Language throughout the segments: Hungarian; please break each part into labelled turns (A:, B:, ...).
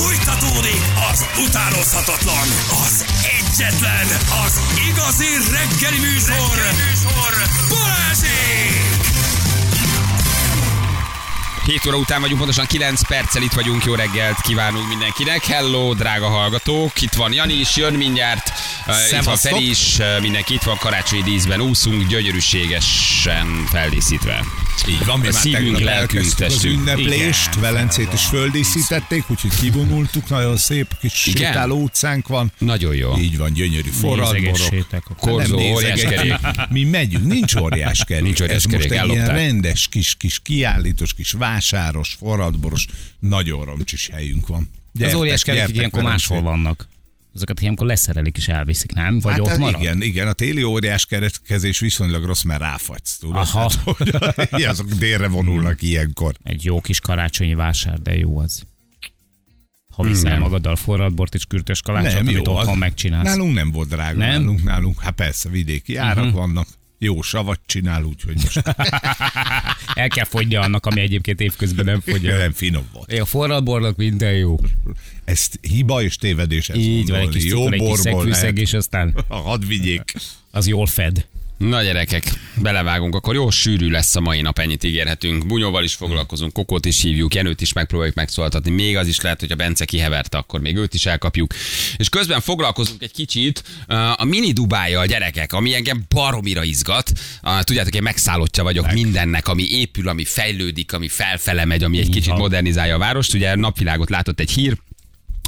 A: Fújtatódik az utánozhatatlan, az egyetlen, az igazi reggeli műsor, reggeli műsor. Balázsék!
B: 7 óra után vagyunk, pontosan 9 perccel itt vagyunk, jó reggelt kívánunk mindenkinek. Hello, drága hallgatók, itt van Jani is, jön mindjárt, uh, itt van. Feri is, uh, mindenki itt van, karácsonyi díszben úszunk, gyönyörűségesen feldíszítve.
C: Így van, mi
B: A
C: már
B: szívünk, lelkünk,
C: az ünneplést,
B: Igen.
C: Velencét is földíszítették, úgyhogy kivonultuk, nagyon szép kis
B: Igen.
C: sétáló utcánk van.
B: Nagyon jó.
C: Így van, gyönyörű forradborok.
B: Korzó, óriás kerék.
C: Mi megyünk, nincs óriás kerék.
B: Nincs óriás
C: Ez most
B: kerék,
C: egy ilyen rendes kis, kis kiállítós, kis vásáros, forradboros, nagyon roncsis helyünk van.
D: Az
C: Gyertek,
D: óriás kerekek
C: gyertek
D: ilyenkor máshol vannak. Azokat ilyenkor leszerelik és elviszik, nem? Vagy
C: Hát
D: ott
C: az
D: marad?
C: igen, igen, a téli óriás keretkezés viszonylag rossz, mert ráfagysz, tudod?
D: Aha.
C: Hát, hogy- azok délre vonulnak ilyenkor.
D: Egy jó kis karácsonyi vásár, de jó az. Ha viszel magaddal forradbort és kürtös kalácsot,
C: Nem,
D: amit
C: jó,
D: otthon
C: az-
D: megcsinálsz.
C: Nálunk nem volt drága,
D: Nem?
C: Nálunk, nálunk, hát persze, vidéki árak uh-huh. vannak. Jó savat csinál, úgyhogy most
D: El kell fogyni annak, ami egyébként évközben nem fogy
C: nem finom volt.
D: A forradbornak minden jó.
C: Ezt hiba és tévedés ezt
D: Így van, egy kis
C: Jó
D: cukor, egy kis
C: borból
D: és aztán
C: A hadd vigyék.
D: az jól fed.
B: Na gyerekek, belevágunk, akkor jó sűrű lesz a mai nap, ennyit ígérhetünk. Bunyóval is foglalkozunk, Kokót is hívjuk, Jenőt is megpróbáljuk megszólaltatni. Még az is lehet, hogy a Bence kiheverte, akkor még őt is elkapjuk. És közben foglalkozunk egy kicsit uh, a mini Dubája a gyerekek, ami engem baromira izgat. Uh, tudjátok, én megszállottja vagyok mindennek, ami épül, ami fejlődik, ami felfele megy, ami egy kicsit modernizálja a várost. Ugye napvilágot látott egy hír,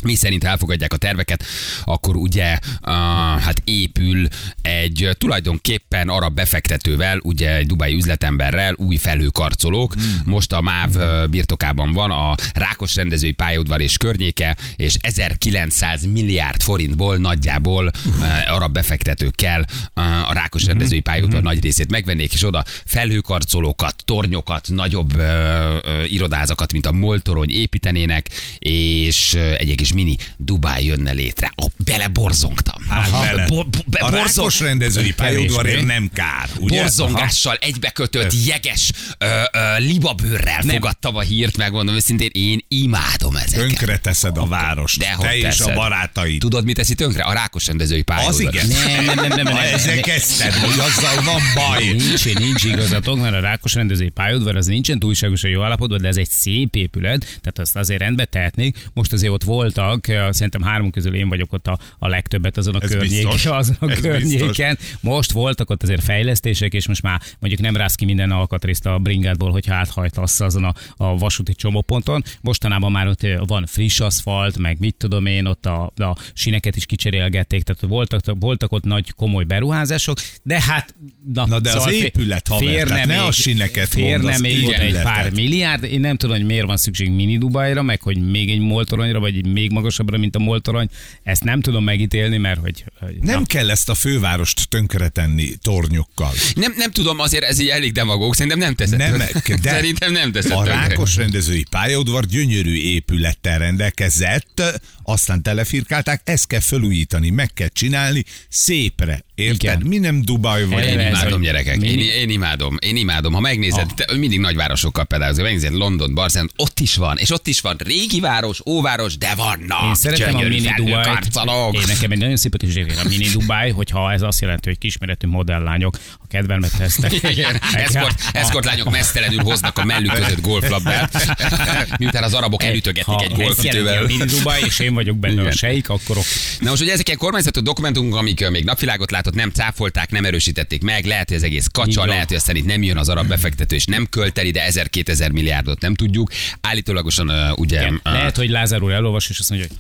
B: mi szerint elfogadják a terveket, akkor ugye uh, hát épül egy tulajdonképpen arab befektetővel, ugye egy dubai üzletemberrel új felhőkarcolók. Hmm. Most a MÁV birtokában van a Rákos rendezői pályaudvar és környéke, és 1900 milliárd forintból nagyjából uh, arab befektetőkkel uh, a Rákos rendezői pályaudvar nagy részét megvennék, és oda felhőkarcolókat, tornyokat, nagyobb uh, uh, irodázakat, mint a Moltorony építenének, és uh, egy egész mini Dubáj jönne létre. Oh, beleborzongtam.
C: Hát bele.
B: Bo- bo- be-
C: A
B: borzong-
C: rákos rendezői pályaudvarért nem kár, ugye?
B: borzongással egybekötött jeges ö, ö, libabőrrel fogadtam a hírt, megmondom őszintén, én imádom ezeket.
C: Tönkre teszed a várost.
B: Dehogy
C: Te és
B: teszed.
C: a barátaid.
B: Tudod, mit teszi tönkre? A rákos rendezői pályaudvar.
C: Az igen.
D: Nem, nem, nem, nem, nem, nem,
C: ezzel
D: nem.
C: kezdted, hogy azzal van baj.
D: Nincs, nincs igazatok, mert a Rákos rendezői pályaudvar az nincsen túlságosan jó állapotban, de ez egy szép épület, tehát azt azért rendbe tehetnék. Most azért ott voltak, szerintem három közül én vagyok ott a, a legtöbbet azon a,
C: Ez
D: környéken,
C: biztos.
D: azon a
C: Ez
D: környéken. Most voltak ott azért fejlesztések, és most már mondjuk nem rász ki minden alkatrészt a bringádból, hogyha áthajtasz azon a, a vasúti csomóponton. Mostanában már ott van friss aszfalt, meg mit tudom én, ott a, a sineket is kicserélgették, tehát voltak, voltak ott nagy komoly beruházások, de hát
C: Na de az
D: fé-
C: épület, haver,
D: férne
C: tehát ne
D: még-
C: a sineket
D: Férne
C: mondd, az
D: még egy pár milliárd. Én nem tudom, hogy miért van szükség mini Dubajra, meg hogy még egy moltoronyra, vagy egy még magasabbra, mint a moltorony. Ezt nem tudom megítélni, mert hogy... hogy
C: Nem
D: na.
C: kell ezt a fővárost tönkretenni tornyokkal.
B: Nem, nem tudom, azért ez így elég demagóg, szerintem nem teszed.
C: Nem, de
B: Szerintem nem teszed.
C: A
B: tönkre.
C: Rákos rendezői pályaudvar gyönyörű épülettel rendelkezett, aztán telefirkálták, ezt kell felújítani, meg kell csinálni szépre. Érted?
D: Igen.
C: Mi nem Dubaj vagy.
B: Én imádom, gyerekek.
D: mi-
B: Én, én imádom. Én imádom. Ha megnézed,
D: Ah.
B: te mindig nagyvárosokkal pedálozol, megnézed London, Barcelona, ott is van, és ott is van régi város, óváros, de vannak.
D: Én szeretem a mini
B: felhőkarcolók.
D: Én nekem egy nagyon szimpatikus évér a mini Dubáj, hogyha ez azt jelenti, hogy kismeretű modelllányok a kedvelmet tesznek.
B: Igen, eszkort, eszkort lányok mesztelenül hoznak a mellük között golflabdát, miután az arabok elütögetik
D: Ha
B: egy
D: a
B: golfütővel.
D: mini Dubáj, és én vagyok benne
B: Igen.
D: a sejk, akkor.
B: Na most ugye ezek ilyen kormányzati dokumentumok, amik még napvilágot látott, nem cáfolták, nem erősítették meg, lehet, hogy ez egész kacsa, lehet, hogy aztán itt nem jön az arab befektető, és nem költeni, de 1000-2000 milliárdot nem tudjuk. Állítólagosan uh, ugye...
D: Igen. Lehet, hogy Lázár úr elolvas, és azt mondja, hogy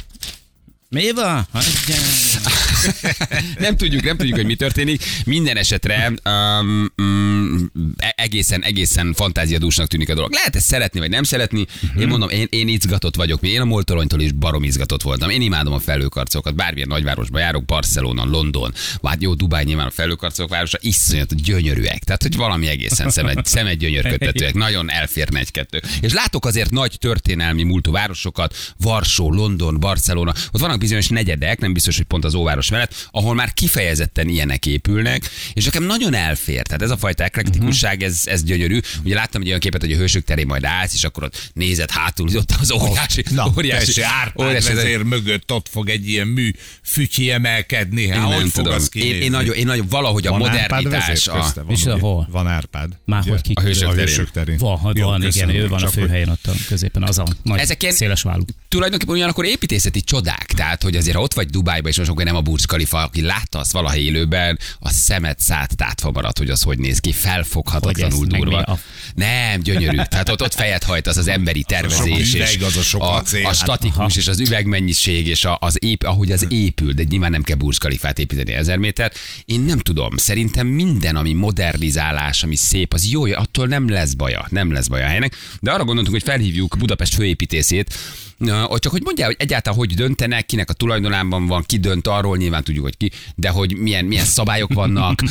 D: mi van?
B: Nem tudjuk, nem tudjuk, hogy mi történik. Minden esetre um, um, egészen, egészen fantáziadúsnak tűnik a dolog. Lehet ezt szeretni, vagy nem szeretni. Én mondom, én, én izgatott vagyok. Én a Moltoronytól is barom izgatott voltam. Én imádom a felőkarcokat. Bármilyen nagyvárosba járok, Barcelona, London, vagy jó, Dubáj nyilván a felőkarcok városa, iszonyat gyönyörűek. Tehát, hogy valami egészen szemed, szemed gyönyörködtetőek. Nagyon elférne egy-kettő. És látok azért nagy történelmi múltú városokat, Varsó, London, Barcelona. Ott vannak bizonyos negyedek, nem biztos, hogy pont az óváros mellett, ahol már kifejezetten ilyenek épülnek, és nekem nagyon elfér. Tehát ez a fajta eklektikusság, ez, ez gyönyörű. Ugye láttam egy olyan képet, hogy a hősök terén majd állsz, és akkor ott nézed hátul, hogy ott az óriási,
C: Na,
B: óriási,
C: Árpád
B: óriási
C: vezér mögött ott fog egy ilyen mű fütyi emelkedni.
B: Én
C: Hát,
B: nem
C: hogy fog
B: tudom.
C: az
B: Én, én, nagyon, én nagyon, valahogy a
C: Van Árpád
B: modernitás, a?
C: Van,
D: hol?
C: Van Árpád.
D: Már hogy ki-
B: a hősök
C: A
B: terén.
C: hősök terén.
D: Van, van,
C: Jó,
D: van igen, ő van a főhelyen ott a középen, az a nagy
B: Ezek
D: széles vállú.
B: tulajdonképpen ugyanakkor építészeti csodák. Tehát, hogy azért ha ott vagy Dubájba, és most akkor nem a Burj Khalifa, aki látta azt valaha élőben, a szemet szállt tátva maradt, hogy az hogy néz ki, felfoghatatlanul durva.
D: a-
B: Nem, gyönyörű. Tehát ott, ott fejet hajt az az emberi tervezés, és
C: az a sok
B: a, a
C: Hát,
B: statikus, és az üvegmennyiség, és a, az ép, ahogy az épül, de nyilván nem kell Burj Khalifát építeni ezer méter. Én nem tudom, szerintem minden, ami modernizálás, ami szép, az jó, attól nem lesz baja, nem lesz baja a helynek. De arra gondoltunk, hogy felhívjuk Budapest főépítészét, csak hogy mondjál, hogy egyáltalán hogy döntenek, kinek a tulajdonában van, ki dönt arról, nyilván tudjuk, hogy ki, de hogy milyen, milyen szabályok vannak,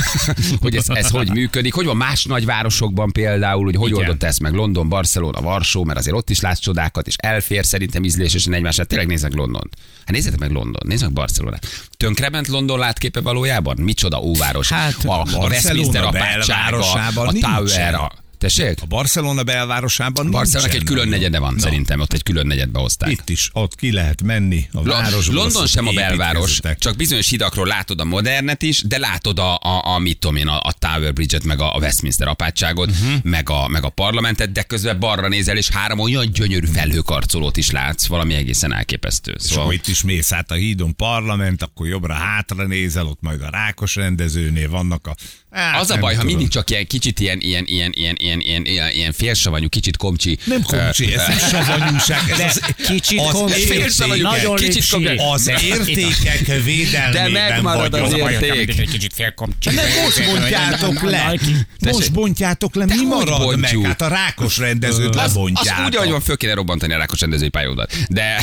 B: hogy ez, ez hogy működik, hogy van más nagyvárosokban például, hogy hogy
D: Igen.
B: oldott ezt meg London, Barcelona, Varsó, mert azért ott is látsz csodákat, és elfér szerintem ízlésen egymását. Tényleg nézzek London. Hát nézzétek meg London, nézzek Barcelonát. Tönkrement London látképe valójában? Micsoda óváros.
D: Hát,
B: a, a Westminster apátsága, a Tower, a, Tessék?
C: A Barcelona belvárosában
B: Barcelonának egy külön negyede van,
C: Na,
B: szerintem. Ott egy külön negyedbe hozták.
C: Itt is, ott ki lehet menni a városba.
B: London sem a belváros, csak bizonyos hidakról látod a modernet is, de látod a, a, a mit tudom én, a, a Tower Bridge-et, meg a, a Westminster apátságot, uh-huh. meg, a, meg a parlamentet, de közben balra nézel, és három olyan gyönyörű felhőkarcolót is látsz, valami egészen elképesztő.
C: És
B: Szóval,
C: akkor itt is mész át a hídon parlament, akkor jobbra hátra nézel, ott majd a Rákos rendezőnél vannak a... Hát,
B: az a
C: nem
B: baj, ha
C: tudom.
B: mindig csak ilyen kicsit ilyen, ilyen, ilyen, ilyen, ilyen, ilyen, ilyen, ilyen félsavanyú, kicsit komcsi.
C: Nem komcsi, ez nem savanyúság, ez
D: De
C: az,
D: kicsit
C: az
D: komcsi,
B: félsavanyú,
D: nagyon
B: kicsit komcsi.
C: az értékek
B: De
C: védelmében
B: megmarad az érték.
D: Egy kicsit félkomcsi.
C: Nem most bontjátok le. Most bontjátok le,
B: De
C: mi marad meg? Hát a rákos rendezőt
B: Az, az
C: lebontjátok.
B: úgy, ahogy van, föl kéne robbantani a rákos rendezői pályaudvat. De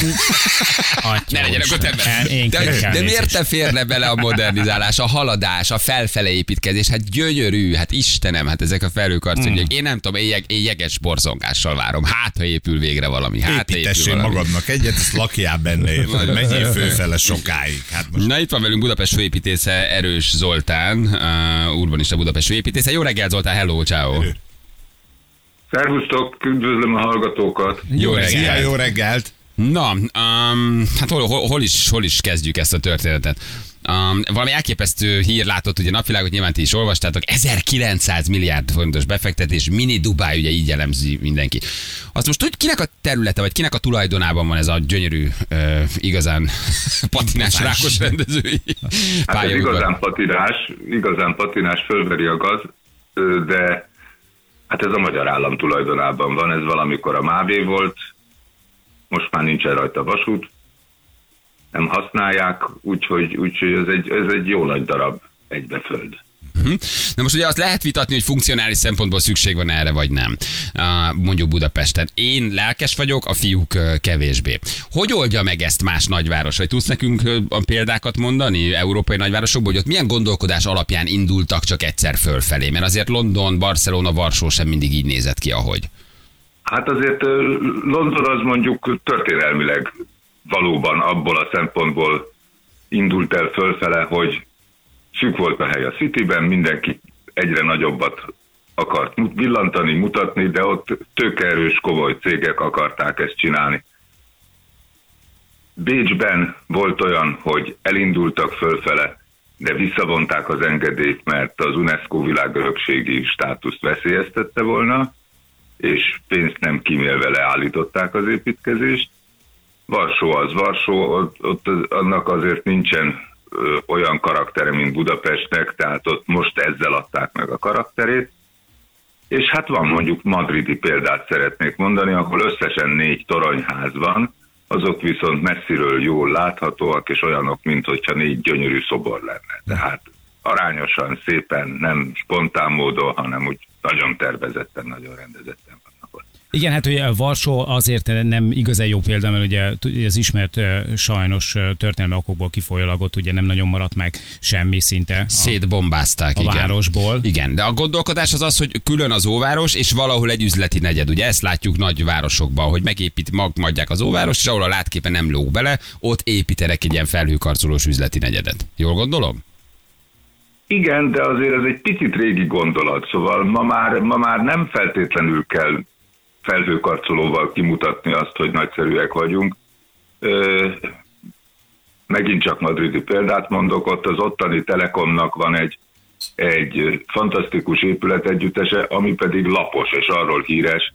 B: ne legyenek ott ember.
D: Én
B: De, de miért te férne bele a modernizálás, a haladás, a felfele építkezés? Hát gyönyörű, hát Istenem, hát ezek a felőkarcok.
C: Hmm.
B: Én nem tudom, én, jeg, én jeges borzongással várom. Hát, ha épül végre valami. Hát, ha épül
C: Építessél
B: valami.
C: magadnak egyet, ezt lakjál benne, érted? Menjél fölfele sokáig. Hát most
B: Na itt van velünk Budapest főépítésze Erős Zoltán, uh, urbanista Budapest főépítésze. Jó reggelt Zoltán, hello, ciao.
E: Szervusztok, üdvözlöm a hallgatókat.
B: Jó
C: Szia,
B: reggelt.
C: jó reggelt!
B: Na, um, hát hol, hol, hol, is, hol is kezdjük ezt a történetet? Um, valami elképesztő hír látott, ugye napvilágot nyilván ti is olvastátok, 1900 milliárd forintos befektetés, mini Dubai, ugye így jellemzi mindenki. Azt most úgy kinek a területe, vagy kinek a tulajdonában van ez a gyönyörű, uh, igazán patinás rákos rendezői
E: Hát ez igazán patinás, igazán patinás fölveri a gaz, de hát ez a magyar állam tulajdonában van, ez valamikor a Mávé volt, most már nincsen rajta vasút, nem használják, úgyhogy, úgyhogy ez, egy, ez egy jó nagy darab egybeföld.
B: Hm? Na most ugye azt lehet vitatni, hogy funkcionális szempontból szükség van erre, vagy nem. Mondjuk Budapesten. Én lelkes vagyok, a fiúk kevésbé. Hogy oldja meg ezt más nagyváros? Vagy tudsz nekünk a példákat mondani európai nagyvárosokból, hogy ott milyen gondolkodás alapján indultak csak egyszer fölfelé? Mert azért London, Barcelona, Varsó sem mindig így nézett ki, ahogy.
E: Hát azért London az mondjuk történelmileg valóban abból a szempontból indult el fölfele, hogy szűk volt a hely a Cityben, mindenki egyre nagyobbat akart villantani, mutatni, de ott tőkeerős, komoly cégek akarták ezt csinálni. Bécsben volt olyan, hogy elindultak fölfele, de visszavonták az engedélyt, mert az UNESCO világörökségi státuszt veszélyeztette volna, és pénzt nem kímélve leállították az építkezést. Varsó az Varsó, ott, ott annak azért nincsen ö, olyan karaktere, mint Budapestnek, tehát ott most ezzel adták meg a karakterét. És hát van mondjuk madridi példát szeretnék mondani, ahol összesen négy toronyház van, azok viszont messziről jól láthatóak, és olyanok, mint hogyha négy gyönyörű szobor lenne. Tehát arányosan, szépen, nem spontán módon, hanem úgy nagyon tervezetten, nagyon rendezetten.
D: Igen, hát ugye Varsó azért nem igazán jó példa, mert ugye az ismert sajnos történelmi okokból kifolyólag ott ugye nem nagyon maradt meg semmi szinte. a-
B: Szétbombázták,
D: A
B: igen.
D: városból.
B: Igen, de a gondolkodás az az, hogy külön az óváros, és valahol egy üzleti negyed. Ugye ezt látjuk nagy városokban, hogy megépít magmadják az óváros, és ahol a látképen nem lóg bele, ott építenek egy ilyen felhőkarcolós üzleti negyedet. Jól gondolom?
E: Igen, de azért ez egy picit régi gondolat, szóval ma már, ma már nem feltétlenül kell felhőkarcolóval kimutatni azt, hogy nagyszerűek vagyunk. Megint csak madridi példát mondok, ott az ottani Telekomnak van egy, egy fantasztikus épületegyüttese, ami pedig lapos, és arról híres,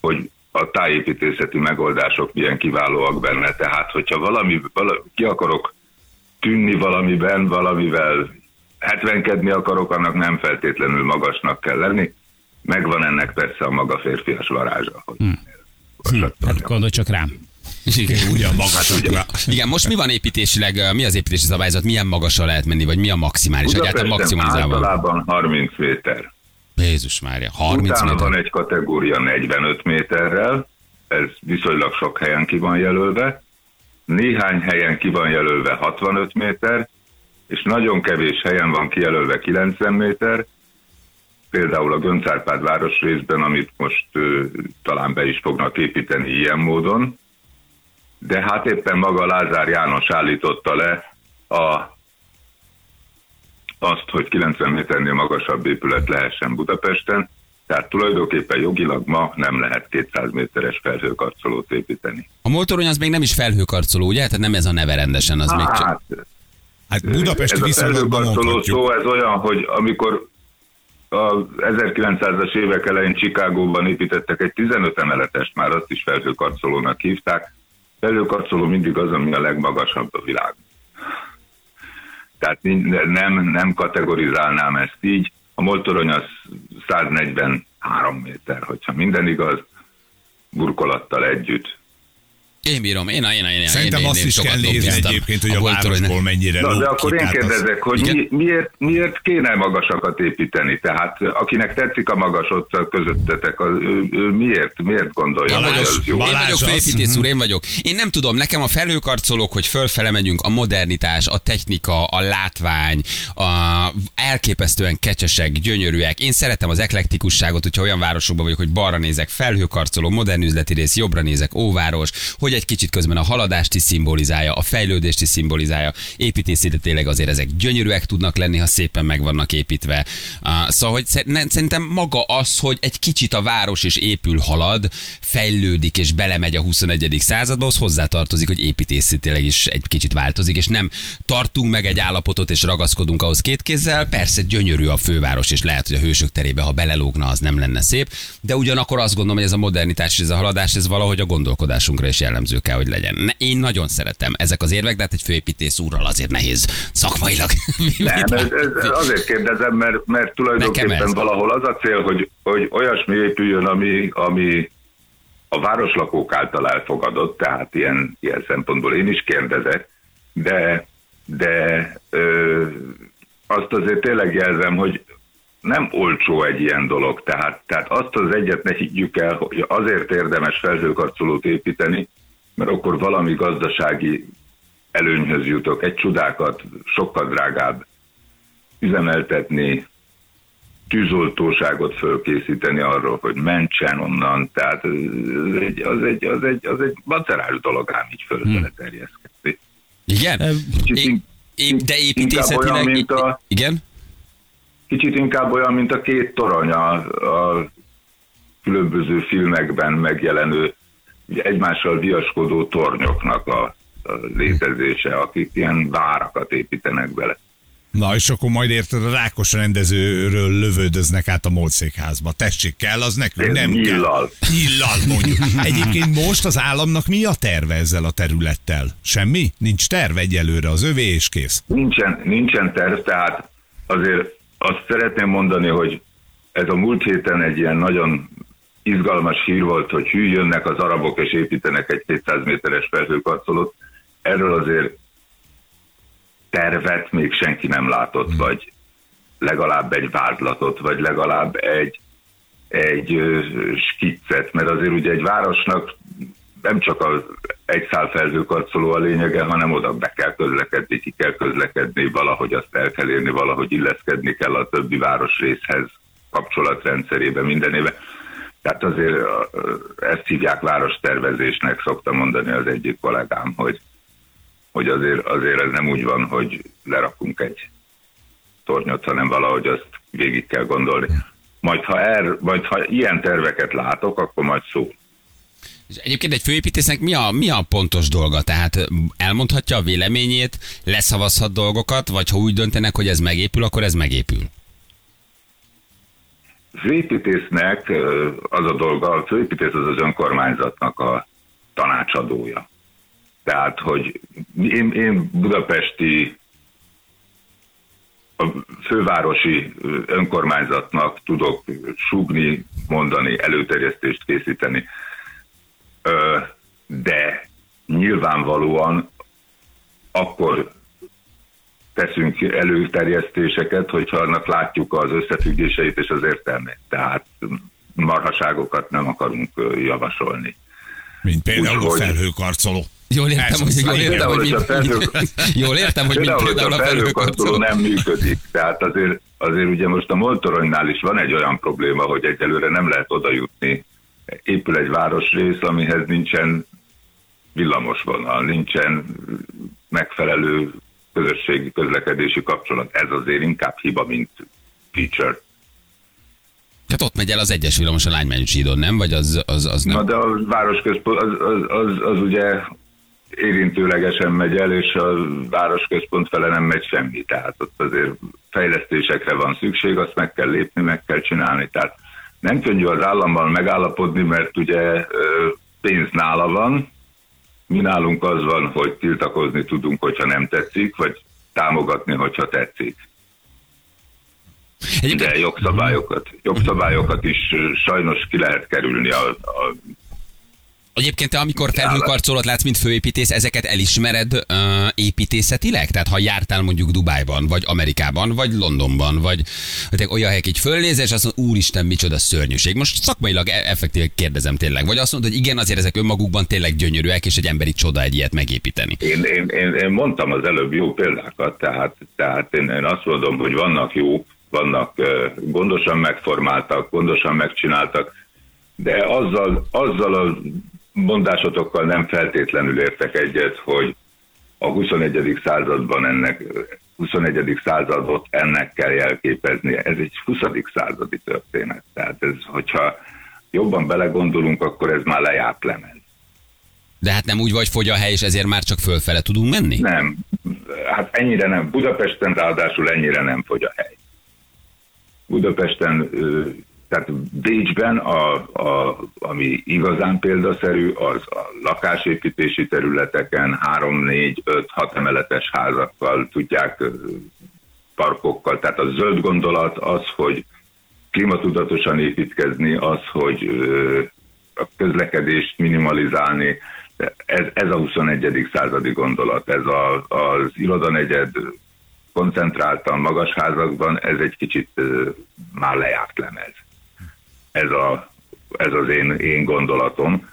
E: hogy a tájépítészeti megoldások milyen kiválóak benne. Tehát, hogyha valami, valami ki akarok tűnni valamiben, valamivel hetvenkedni akarok, annak nem feltétlenül magasnak kell lenni. Megvan ennek persze a maga férfias varázsa. Hogy
D: Hát gondolj csak rám.
B: Igen.
C: Ugyan magasra.
B: Igen, most mi van építésileg, mi az építési szabályzat, milyen magasra lehet menni, vagy mi a maximális?
E: Budapesten
B: maximalizálva.
E: általában 30 méter.
B: Jézus Mária, 30
E: Utána
B: méter.
E: van egy kategória 45 méterrel, ez viszonylag sok helyen ki van jelölve, néhány helyen ki van jelölve 65 méter, és nagyon kevés helyen van kijelölve 90 méter, például a Göncárpád városrészben, amit most ö, talán be is fognak építeni ilyen módon, de hát éppen maga Lázár János állította le a azt, hogy 90 méternél magasabb épület lehessen Budapesten, tehát tulajdonképpen jogilag ma nem lehet 200 méteres felhőkarcolót építeni.
B: A motorony az még nem is felhőkarcoló, ugye? Tehát nem ez a neve rendesen, az még csak...
E: Hát,
C: Hát Budapesti
E: ez a felhőkarcoló szó, ez olyan, hogy amikor a 1900-as évek elején Chicagóban építettek egy 15 emeletest, már azt is felhőkarcolónak hívták. Felhőkarcoló mindig az, ami a legmagasabb a világon. Tehát nem, nem kategorizálnám ezt így. A motorony az 143 méter, hogyha minden igaz, burkolattal együtt.
B: Én bírom, én, én, én, én
C: Szerintem
B: én, én,
C: azt is
B: sokat
C: kell nézni egyébként, hogy a,
B: boltorony-
C: városból mennyire
E: Na, de akkor én
C: tehát az-
E: kérdezek, hogy mi, miért, miért kéne magasakat építeni? Tehát akinek tetszik a magas ott közöttetek, az, ő, ő miért, miért gondolja,
B: Én
E: hogy az jó?
B: én
C: Balázs
B: vagyok főépítész úr, én vagyok. Én nem tudom, nekem a felhőkarcolók, hogy fölfele megyünk, a modernitás, a technika, a látvány, a elképesztően kecsesek, gyönyörűek. Én szeretem az eklektikusságot, hogyha olyan városokban vagyok, hogy balra nézek, felhőkarcoló, modern üzleti rész, jobbra nézek, óváros, hogy egy kicsit közben a haladást is szimbolizálja, a fejlődést is szimbolizálja. Építészileg tényleg azért ezek gyönyörűek tudnak lenni, ha szépen meg vannak építve. Uh, szóval, hogy szerintem maga az, hogy egy kicsit a város és épül, halad, fejlődik és belemegy a 21. századba, az hozzátartozik, hogy építészetileg is egy kicsit változik, és nem tartunk meg egy állapotot és ragaszkodunk ahhoz két kézzel. Persze gyönyörű a főváros, és lehet, hogy a hősök terébe, ha belelógna, az nem lenne szép, de ugyanakkor azt gondolom, hogy ez a modernitás és ez a haladás, ez valahogy a gondolkodásunkra is jellemző kell, hogy legyen. Ne, én nagyon szeretem ezek az érvek, de hát egy főépítész úrral azért nehéz szakmailag.
E: Nem, ez, ez, azért kérdezem, mert, mert tulajdonképpen valahol az a cél, hogy, hogy olyasmi épüljön, ami, ami a városlakók által elfogadott, tehát ilyen, ilyen szempontból én is kérdezek, de, de ö, azt azért tényleg jelzem, hogy nem olcsó egy ilyen dolog, tehát, tehát azt az egyet ne higgyük el, hogy azért érdemes felhőkarcolót építeni, mert akkor valami gazdasági előnyhöz jutok, egy csodákat sokkal drágább üzemeltetni, tűzoltóságot fölkészíteni arról, hogy mentsen onnan, tehát az egy, az egy, az egy, az egy macerás dolog ám így fölfele terjeszkedni.
B: Igen?
E: Kicsit
B: É, de
E: inkább olyan,
B: építészetileg...
E: mint a-
B: Igen?
E: Kicsit inkább olyan, mint a két torony a, a különböző filmekben megjelenő egymással viaskodó tornyoknak a, a létezése, akik ilyen várakat építenek bele.
C: Na, és akkor majd érted, a Rákos rendezőről lövöldöznek át a módszékházba. Tessék, kell, az nekünk
E: Ez
C: nem
E: nyillal.
C: kell. Nyillal, mondjuk. Egyébként most az államnak mi a terve ezzel a területtel? Semmi? Nincs terve egyelőre, az övé és kész.
E: Nincsen, nincsen terv, tehát azért azt szeretném mondani, hogy ez a múlt héten egy ilyen nagyon izgalmas hír volt, hogy hű, jönnek az arabok és építenek egy 200 méteres felhőkarcolót. Erről azért tervet még senki nem látott, vagy legalább egy vázlatot, vagy legalább egy egy skiccet, mert azért ugye egy városnak nem csak az egy szál felhőkarcoló a lényege, hanem oda be kell közlekedni, ki kell közlekedni, valahogy azt el kell érni, valahogy illeszkedni kell a többi városrészhez, kapcsolatrendszerébe, mindenébe. Tehát azért ezt hívják várostervezésnek, szokta mondani az egyik kollégám, hogy, hogy azért, azért ez nem úgy van, hogy lerakunk egy tornyot, hanem valahogy azt végig kell gondolni. Majd ha, er, majd ha ilyen terveket látok, akkor majd szó.
B: És egyébként egy főépítésznek mi a, mi a pontos dolga? Tehát elmondhatja a véleményét, leszavazhat dolgokat, vagy ha úgy döntenek, hogy ez megépül, akkor ez megépül.
E: Ö, az a dolga, a főépítész az az önkormányzatnak a tanácsadója. Tehát, hogy én, én budapesti a fővárosi önkormányzatnak tudok sugni, mondani, előterjesztést készíteni, de nyilvánvalóan akkor teszünk előterjesztéseket, hogyha annak látjuk az összefüggéseit és az értelmét. Tehát marhaságokat nem akarunk javasolni.
C: Mint például a
E: Úgyhogy-
C: felhőkarcoló.
B: Jól értem, hogy, jól
E: Igen,
B: értem, hogy,
E: a
B: mint,
E: felhő-
B: jól értem, hogy
E: Például,
B: például
E: a
B: a
E: felhőkarcoló
B: felhőkarcoló.
E: nem működik. Tehát azért, azért ugye most a Moltoronynál is van egy olyan probléma, hogy egyelőre nem lehet oda jutni. Épül egy városrész, amihez nincsen villamosvonal, nincsen megfelelő közösségi közlekedési kapcsolat. Ez azért inkább hiba, mint feature.
B: Tehát ott megy el az egyes villamos a Lánymányi sídon, nem? Vagy az, az, az nem?
E: Na de a városközpont az, az, az, az ugye érintőlegesen megy el, és a városközpont fele nem megy semmi. Tehát ott azért fejlesztésekre van szükség, azt meg kell lépni, meg kell csinálni. Tehát nem könnyű az állammal megállapodni, mert ugye pénz nála van, mi nálunk az van, hogy tiltakozni tudunk, hogyha nem tetszik, vagy támogatni, hogyha tetszik. De jogszabályokat, jogszabályokat is sajnos ki lehet kerülni a, a
B: Egyébként te, amikor felhőkarcolót látsz, mint főépítész, ezeket elismered uh, építészetileg? Tehát ha jártál mondjuk Dubájban, vagy Amerikában, vagy Londonban, vagy vagy te olyan helyek így fölnéz, és azt mondod, úristen, micsoda szörnyűség. Most szakmailag e- effektíve kérdezem tényleg. Vagy azt mondod, hogy igen, azért ezek önmagukban tényleg gyönyörűek, és egy emberi csoda egy ilyet megépíteni.
E: Én, én, én, én mondtam az előbb jó példákat, tehát, tehát én, én azt mondom, hogy vannak jók, vannak gondosan megformáltak, gondosan megcsináltak, de azzal, azzal a mondásotokkal nem feltétlenül értek egyet, hogy a 21. században ennek 21. századot ennek kell jelképezni. Ez egy 20. századi történet. Tehát ez, hogyha jobban belegondolunk, akkor ez már lejárt lemez.
B: De hát nem úgy vagy fogy a hely, és ezért már csak fölfele tudunk menni?
E: Nem, hát ennyire nem. Budapesten ráadásul ennyire nem fogy a hely. Budapesten, tehát Bécsben, a, a, ami igazán példaszerű, az a lakásépítési területeken 3, 4, 5, 6 emeletes házakkal tudják parkokkal. Tehát a zöld gondolat az, hogy klimatudatosan építkezni, az, hogy a közlekedést minimalizálni, ez, ez a 21. századi gondolat, ez a, az irodanegyed koncentráltan magas házakban, ez egy kicsit már lejárt lemez. Ez, a, ez az én, én gondolatom.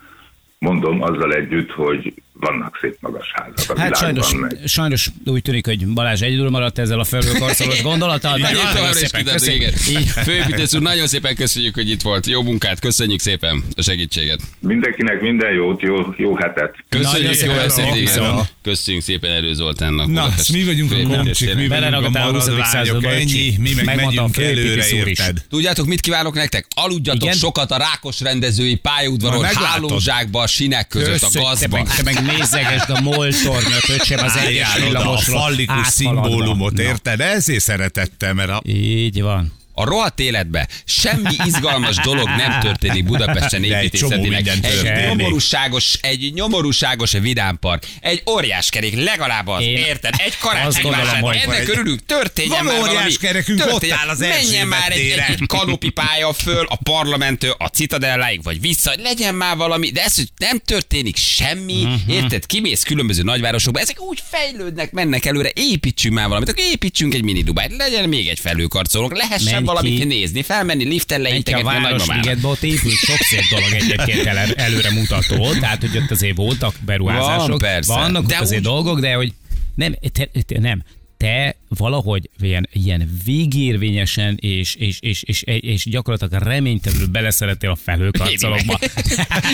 E: Mondom azzal együtt, hogy vannak szép magas házak a
D: Hát sajnos,
E: meg-
D: sajnos úgy tűnik, hogy Balázs egyedül maradt ezzel a felhőkarcolós gondolattal.
B: Nagyon
D: szépen
B: igen.
D: köszönjük.
B: Főépítész úr, nagyon szépen köszönjük, hogy itt volt. Jó munkát, köszönjük szépen a segítséget.
E: Mindenkinek minden jót, jó, jó hetet.
B: Köszönjük,
D: Nagyon
B: jó
D: szépen
B: eszét,
D: köszönjük.
B: szépen Erő Zoltánnak.
C: Na, mi vagyunk a komcsik, mi vagyunk a
D: Beleragadtál a 20.
C: maradványok,
D: századba,
C: ennyi, mi meg megyünk előre, érted?
B: Tudjátok, mit kívánok nektek? Aludjatok sokat a rákos rendezői pályaudvaron, hálózsákba, a sinek között, a
D: Köszönjük, nézegesd a moltornyot, öcsém, az egyes
C: oda a
D: villamosról
C: fallikus szimbólumot, érted? Ezért szeretettem, mert a...
D: Így van.
B: A rohadt életbe semmi izgalmas dolog nem történik Budapesten
C: egy
B: építészetileg. Egy
C: történik.
B: nyomorúságos, egy nyomorúságos vidámpark, egy óriáskerék, legalább az,
D: Én
B: érted? Egy karácsonyvásár, ennek örülünk, történjen
C: Van
B: már valami.
C: óriáskerekünk, ott
B: történjen.
C: áll az
B: Menjen
C: Erzsébet
B: már egy, egy, egy kanopi pálya föl a parlamenttől a citadelláig, vagy vissza, hogy legyen már valami, de ez, hogy nem történik semmi,
C: Mhm.
B: érted? Kimész különböző nagyvárosokba, ezek úgy fejlődnek, mennek előre, építsünk már valamit, akkor építsünk egy mini Dubájt, legyen még egy felőkarcolónk, lehessen kell valamit
D: ki-
B: nézni, felmenni, liften
D: ki a. Városligetbe, ott épült sok szép dolog egyébként el, előre mutató, tehát hogy ott azért voltak beruházások.
B: Van, persze.
D: Vannak
B: De
D: ott azért
B: úgy-
D: dolgok, de hogy nem, te, te, nem, te valahogy ilyen, ilyen végérvényesen és, és, és, és, és gyakorlatilag reménytelenül beleszerettél a felhőkarcolókba.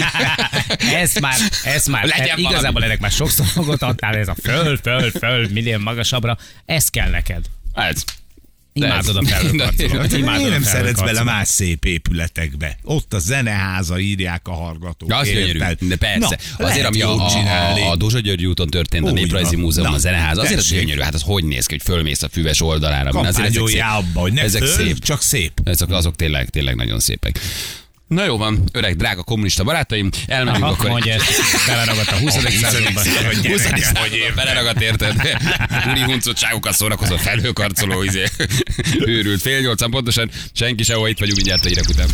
D: ez már, ez már,
B: Legyen
D: ez igazából
B: valami.
D: ennek már sokszor hangot adtál, ez a föl, föl, föl, millió magasabbra, ez kell neked.
B: Ez.
D: Imádod a felhőkarcolót.
C: Miért nem szeretsz bele más szép épületekbe? Ott a zeneháza írják a hallgatók.
B: De az gyönyörű, de persze.
C: Na,
B: azért, ami a, a, a, Dózsa György úton történt, a Néprajzi. Múzeum,
C: Na,
B: a zeneház, azért az gyönyörű. Hát az hogy néz ki, hogy fölmész a füves oldalára. Szép.
C: abba, hogy ne
B: ezek
C: föl,
B: szép.
C: csak szép.
B: Ezek, azok tényleg, tényleg nagyon szépek. Na jó van, öreg, drága kommunista barátaim, elmegyünk
D: Aha,
B: akkor.
D: mondja ezt, beleragadt a 20. században.
B: 20. században beleragadt, érted? Úri huncutságokat szórakozó felhőkarcoló, izé. őrült fél nyolcan pontosan, senki sehol, itt vagyunk mindjárt a hírek után.